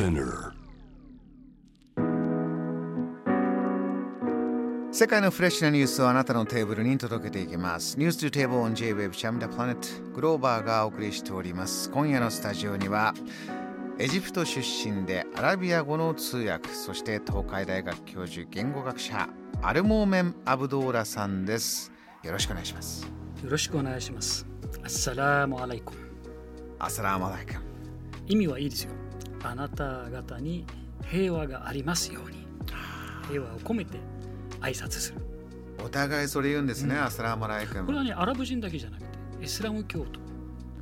Spinner 世界のフレッシュなニュースをあなたのテーブルに届けていきます。ニュース to table on J-Wave シャムダプラネットグローバーがお送りしております。今夜のスタジオにはエジプト出身でアラビア語の通訳、そして東海大学教授、言語学者、アルモーメン・アブドーラさんです。よろしくお願いします。よろしくお願いします。アッサラームアライコン。アスラームアライカム。意味はいいですよ。あなた方に平和がありますように。平和を込めて挨拶する。お互いそれ言うんですね、السلام عليكم。これはね、アラブ人だけじゃなくて、イスラム教徒、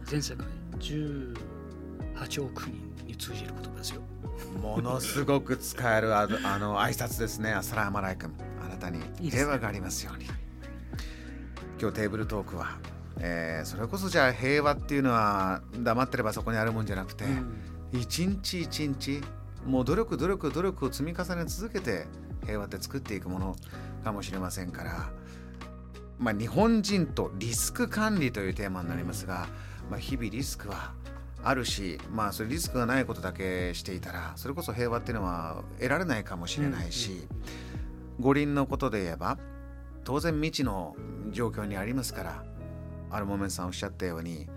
全世界18億人に通じる言葉ですよ。ものすごく使えるあの あの挨拶ですね。السلام عليكم。あなたに平和がありますように。今日テーブルトークは、えーそれこそじゃあ平和っていうのは黙ってればそこにあるもんじゃなくて、一日一日もう努力努力努力を積み重ね続けて平和って作っていくものかもしれませんから、まあ、日本人とリスク管理というテーマになりますが、まあ、日々リスクはあるし、まあ、それリスクがないことだけしていたらそれこそ平和っていうのは得られないかもしれないし、五輪のことで言えば当然未知の状況にありますからアルモメンさんおっしゃったように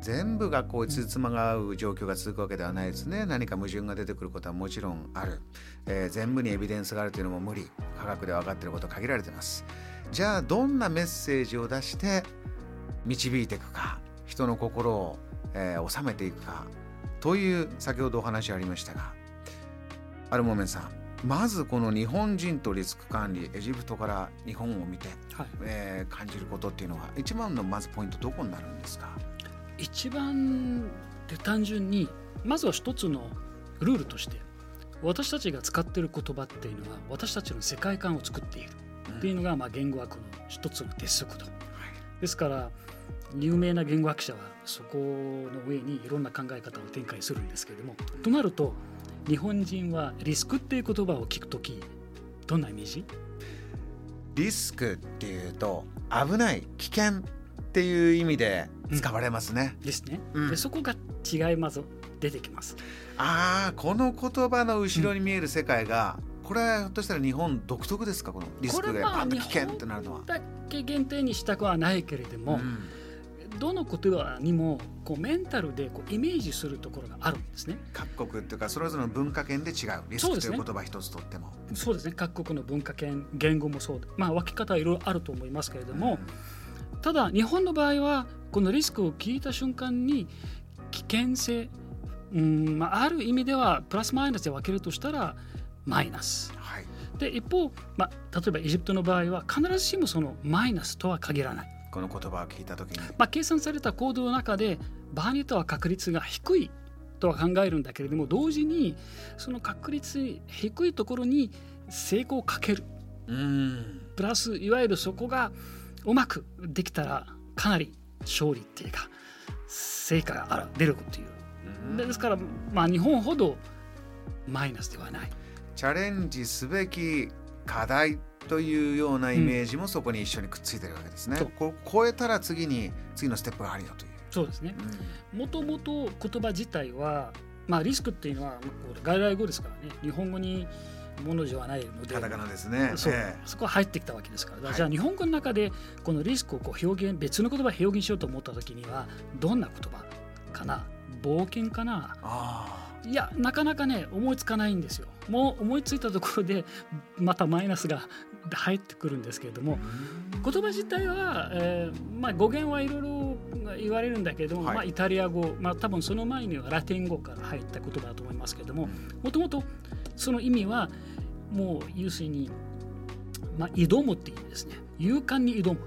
全部がこうつつまが合う状況が続くわけではないですね。何か矛盾が出てくることはもちろんある、えー全部にエビデンスがあるというのも無理。科学で分かっていることは限られています。じゃあどんなメッセージを出して導いていくか。人の心を、えー収めていくか。という先ほどお話ありましたがアルモメンさんまずこの日本人とリスク管理エジプトから日本を見て、はい。えー感じることっていうのは一番のまずポイントどこになるんですか？一番で単純にまずは一つのルールとして私たちが使っている言葉っていうのは私たちの世界観を作っている。っていうのがまあ言語学の一つの鉄則と。ですから有名な言語学者はそこの上にいろんな考え方を展開するんですけれどもとなると日本人はリスクっていう言葉を聞くときどんなイメージ？リスクっていうと危ない危険っていう意味で使われますね、ですね、うん。でそこが違いまず出てきます。ああこの言葉の後ろに見える世界が、これはひょっとしたら日本独特ですか？このリスクでパンと危険ってなるのは。だけ限定にしたくはないけれども、うんどの言葉にもこうメンタルでこうイメージするところがあるんですね。各国っていうかそれぞれの文化圏で違うリスクという言葉一つとっても。そうですね。各国の文化圏言語もそうで。まあ分け方はいろいろあると思いますけれども、ただ日本の場合はこのリスクを聞いた瞬間に危険性うん、まあ、ある意味ではプラスマイナスで分けるとしたらマイナス。はいで一方、まあ、例えばエジプトの場合は必ずしもそのマイナスとは限らない。この言葉を聞いた時にまあ、計算された行動の中で場合によっては確率が低いとは考えるんだけれども同時にその確率低いところに成功をかけるうんプラスいわゆるそこがうまくできたらかなり勝利っていうか成果が出るというでですから、まあ、日本ほどマイナスではない。チャレンジすべき課題というようなイメージもそこに一緒にくっついてるわけですね。そうこう超えたら次に次のステップがあるよという。そうですねうんもともと言葉自体は、まあ、リスクっていうのは外来語ですからね日本語にものではないので。カタカナですね。そう、ええ。そこは入ってきたわけですから、はい。じゃあ日本語の中でこのリスクをこう表現別の言葉で表現しようと思った時にはどんな言葉かな？冒険かな？あいやなかなかね思いつかないんですよ。もう思いついたところでまたマイナスが入ってくるんですけれども言葉自体は、えーまあ、語源はいろいろ言われるんだけれども、はい。まあ、イタリア語、まあ、多分その前にはラテン語から入った言葉だと思いますけれどももともとその意味はもう要するに、まあ、挑むっていうですね。勇敢に挑む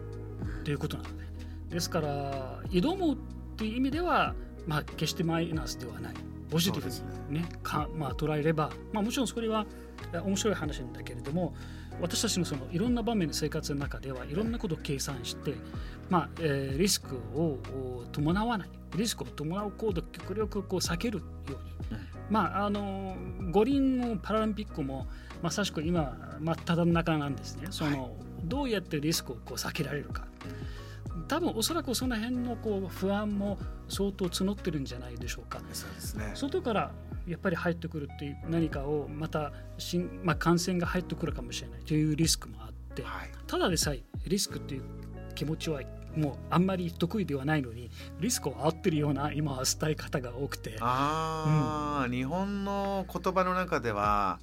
ということなのでですから挑むっていう意味では、まあ、決してマイナスではない。ポジティブにねかまあ、捉えれば、まあ、もちろんそれはえ面白い話なんだけれども私たちのそのいろんな場面の生活の中ではいろんなことを計算して、まあえーリスクをお伴わない。リスクを伴う行動を極力こう避けるように、まああの五輪もパラリンピックもまさしく今真っ只中なんですね。その、どうやってリスクをこう避けられるか。多分おそらくその辺のこう不安も相当募ってるんじゃないでしょうか。そうですね、外からやっぱり入ってくるっていう何かをまた新、まあ、感染が入ってくるかもしれないというリスクもあって、はい、ただでさえリスクっていう気持ちはもうあんまり得意ではないのにリスクを煽ってるような今は伝え方が多くて。あ、うん、日本の言葉の中では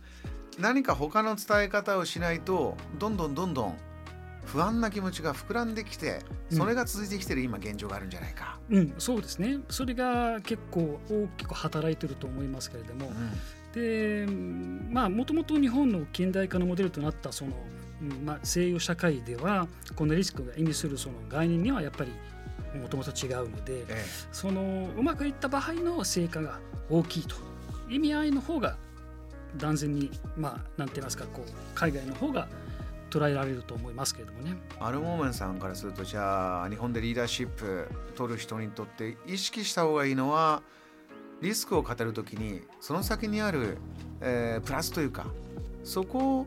何か他の伝え方をしないとどんどんどんどん不安な気持ちが膨らんできてそれが続いてきてる今現状があるんじゃないか、うん、そうですね。それが結構大きく働いてると思いますけれども、うん、でまあもともと日本の近代化のモデルとなったそのまあ、西洋社会ではこのリスクが意味するその概念にはやっぱりもともと違うので、ええ、そのうまくいった場合の成果が大きいと。意味合いの方が断然にまあなんて言いますかこう海外の方が捉えられると思いますけれどもね。アルモーメンさんからするとじゃあ日本でリーダーシップ取る人にとって意識した方がいいのはリスクを語るときにその先にある、えー、プラスというかそこを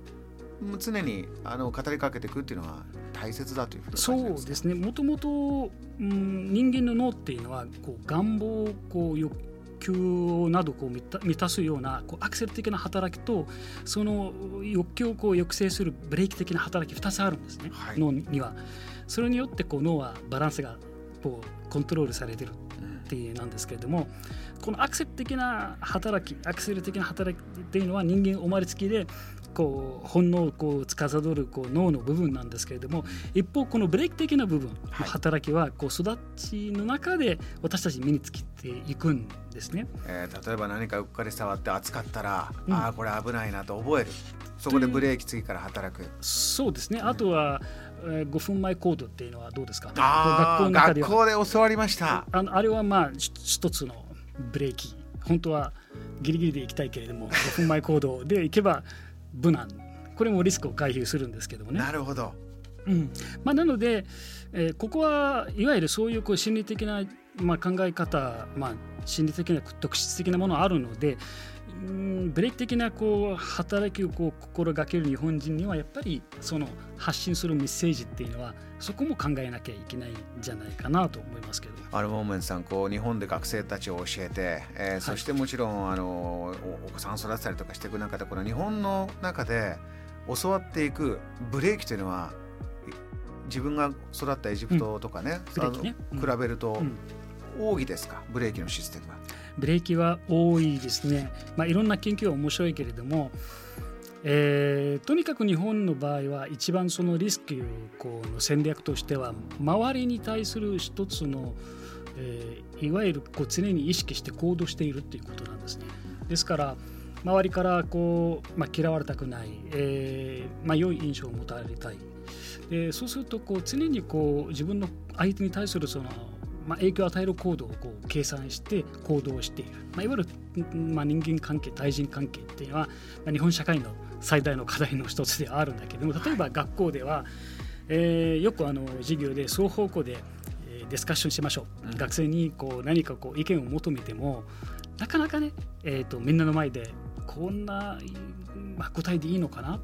常にあの語りかけていくっていうのは大切だというそうですねもともと人間の脳っていうのはこう願望こう欲求などこう満たすようなこうアクセル的な働きとその欲求をこう抑制するブレーキ的な働き2つあるんですね、はい、脳には。それによってこう脳はバランスがこうコントロールされてるっていうなんですけれども、このアクセル的な働きアクセル的な働きっていうのは人間生まれつきでこう本能をこう司るこう脳の部分なんですけれども一方このブレーキ的な部分の働きはこう育ちの中で私たち身につけていくんですね、えー、例えば何かうっかり触って熱かったら、うん、ああこれ危ないなと覚える。そこでブレーキ次から働く。そうですね。あとは、えー、5分前コードっていうのはどうですか？学校の中で学校で教わりました。ああれはまあ一つのブレーキ。本当はギリギリで行きたいけれども 5分前行動で行けば無難。これもリスクを回避するんですけどもね。なるほど、うん。まあ、なので、えー、ここはいわゆるそういうこう心理的な、まあ、考え方、まあ、心理的な特質的なものあるので、うん、ブレーキ的なこう働きをこう心がける日本人にはやっぱりその発信するメッセージっていうのはそこも考えなきゃいけないんじゃないかなと思いますけど。アルモーメンさんこう日本で学生たちを教えて、えー、はい、そしてもちろんあのお子さんを育てたりとかしていく中でこの日本の中で教わっていくブレーキというのは自分が育ったエジプトとかねうん、ね。比べると、多いですか？ブレーキのシステムは。ブレーキは多いですね。まあ、いろんな研究は面白いけれどもえー、とにかく日本の場合は一番そのリスクこうの戦略としては周りに対する一つの、えー、いわゆるこう常に意識して行動しているということなんですね。ですから周りからこう、まあ、嫌われたくない、えーまあ、良い印象を持たれたい、えー、そうするとこう常にこう自分の相手に対するそのまあ、影響を与える行動をこう計算して行動している、まあ、いわゆる、まあ、人間関係対人関係っていうのは、まあ、日本社会の最大の課題の一つではあるんだけども例えば学校では、えー、よくあの授業で双方向で、えー、ディスカッションしましょう、うん、学生にこう何かこう意見を求めてもなかなかね、えーと、みんなの前でこんな、まあ、答えでいいのかな？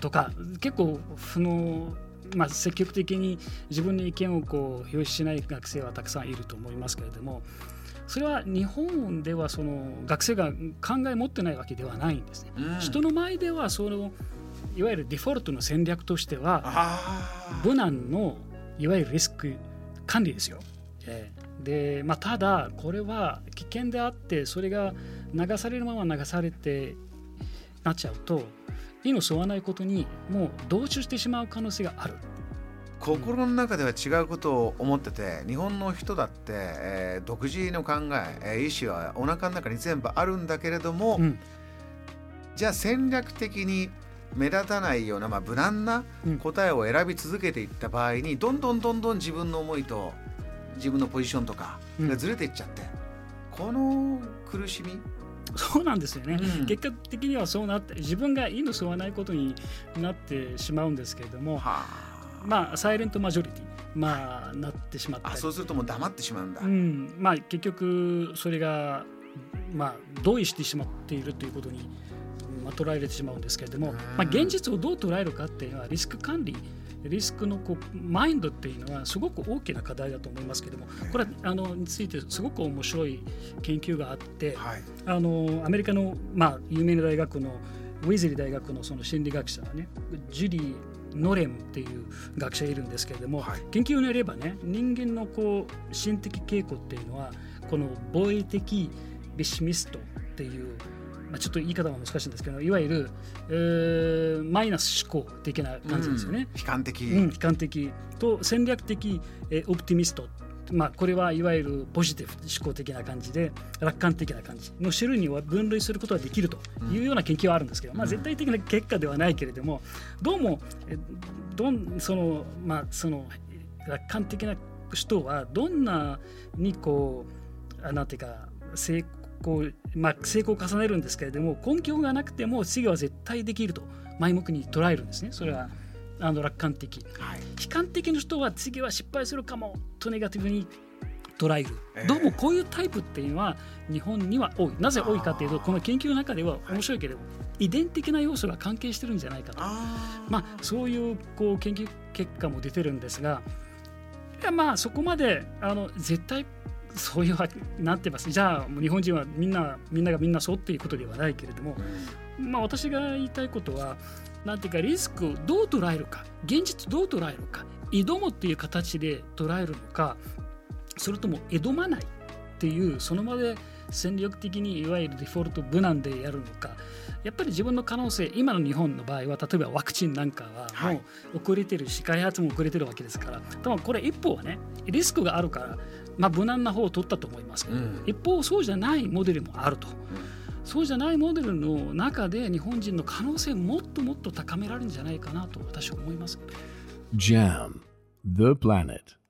とか結構そのまあ、積極的に自分の意見をこう表示しない学生はたくさんいると思いますけれどもそれは日本ではその学生が考え持ってないわけではないんですね。うん、人の前ではそのいわゆるデフォルトの戦略としては無難のいわゆるリスク管理ですよ。でまあ、ただこれは危険であってそれが流されるまま流されてなっちゃうと意の沿わないことにもう同調してしまう可能性がある。心の中では違うことを思ってて日本の人だって、えー、独自の考え、えー、意思はお腹の中に全部あるんだけれども、うん、じゃあ戦略的に目立たないような、まあ、無難な答えを選び続けていった場合に、うん、どんどんどんどん自分の思いと自分のポジションとかがずれていっちゃって、うん、この苦しみ そうなんですよね、うん、結果的にはそうなって自分がいいの沿わないことになってしまうんですけれども、はあ。まあサイレントマジョリティまあなってしまったそうするともう黙ってしまうんだ、うん、まあ結局それがまあ同意してしまっているということに、まあ、捉えられてしまうんですけれども、まあ、現実をどう捉えるかっていうのはリスク管理リスクのこうマインドっていうのはすごく大きな課題だと思いますけどもこれあのについてすごく面白い研究があって、はい、あのアメリカの、まあ、有名な大学のウィズリー大学のその心理学者はねジュリー・ノレムっていう学者いるんですけれども、はい、研究によればね人間のこう心的傾向っていうのはこの防衛的ビシミストっていうまあ、ちょっと言い方は難しいんですけどいわゆる、えー、マイナス思考的な感じですよね。うん、悲観的、うん、悲観的と戦略的、えー、オプティミストまあ、これはいわゆるポジティブ思考的な感じで楽観的な感じの種類には分類することができるというような研究はあるんですけど、まあ、絶対的な結果ではないけれどもどうもどんその、まあ、その楽観的な人はどんなにこうなんていうか成功こう、まあ、成功を重ねるんですけれども根拠がなくても次は絶対できると前向きに捉えるんですね。それはあの楽観的、はい、悲観的な人は次は失敗するかもとネガティブに捉える、えー、どうもこういうタイプっていうのは日本には多い。なぜ多いかというとこの研究の中では面白いけれども、遺伝的な要素が関係してるんじゃないかと。まあ、そういうこう研究結果も出てるんですがいやまあそこまであの絶対そういうなってます。じゃあ日本人はみんなみんながみんなそうっていうことではないけれども、まあ、私が言いたいことはなんていうかリスクをどう捉えるか現実どう捉えるか挑むっていう形で捉えるのかそれとも挑まないっていうその場で戦略的にいわゆるデフォルト無難でやるのかやっぱり自分の可能性今の日本の場合は例えばワクチンなんかはもう遅れてるし、開発も遅れてるわけですから多分これ一方はねリスクがあるからまあ、無難な方を取ったと思いますけど、うん、一方そうじゃないモデルもあると、うん、そうじゃないモデルの中で日本人の可能性もっともっと高められるんじゃないかなと私は思います。JAM The Planet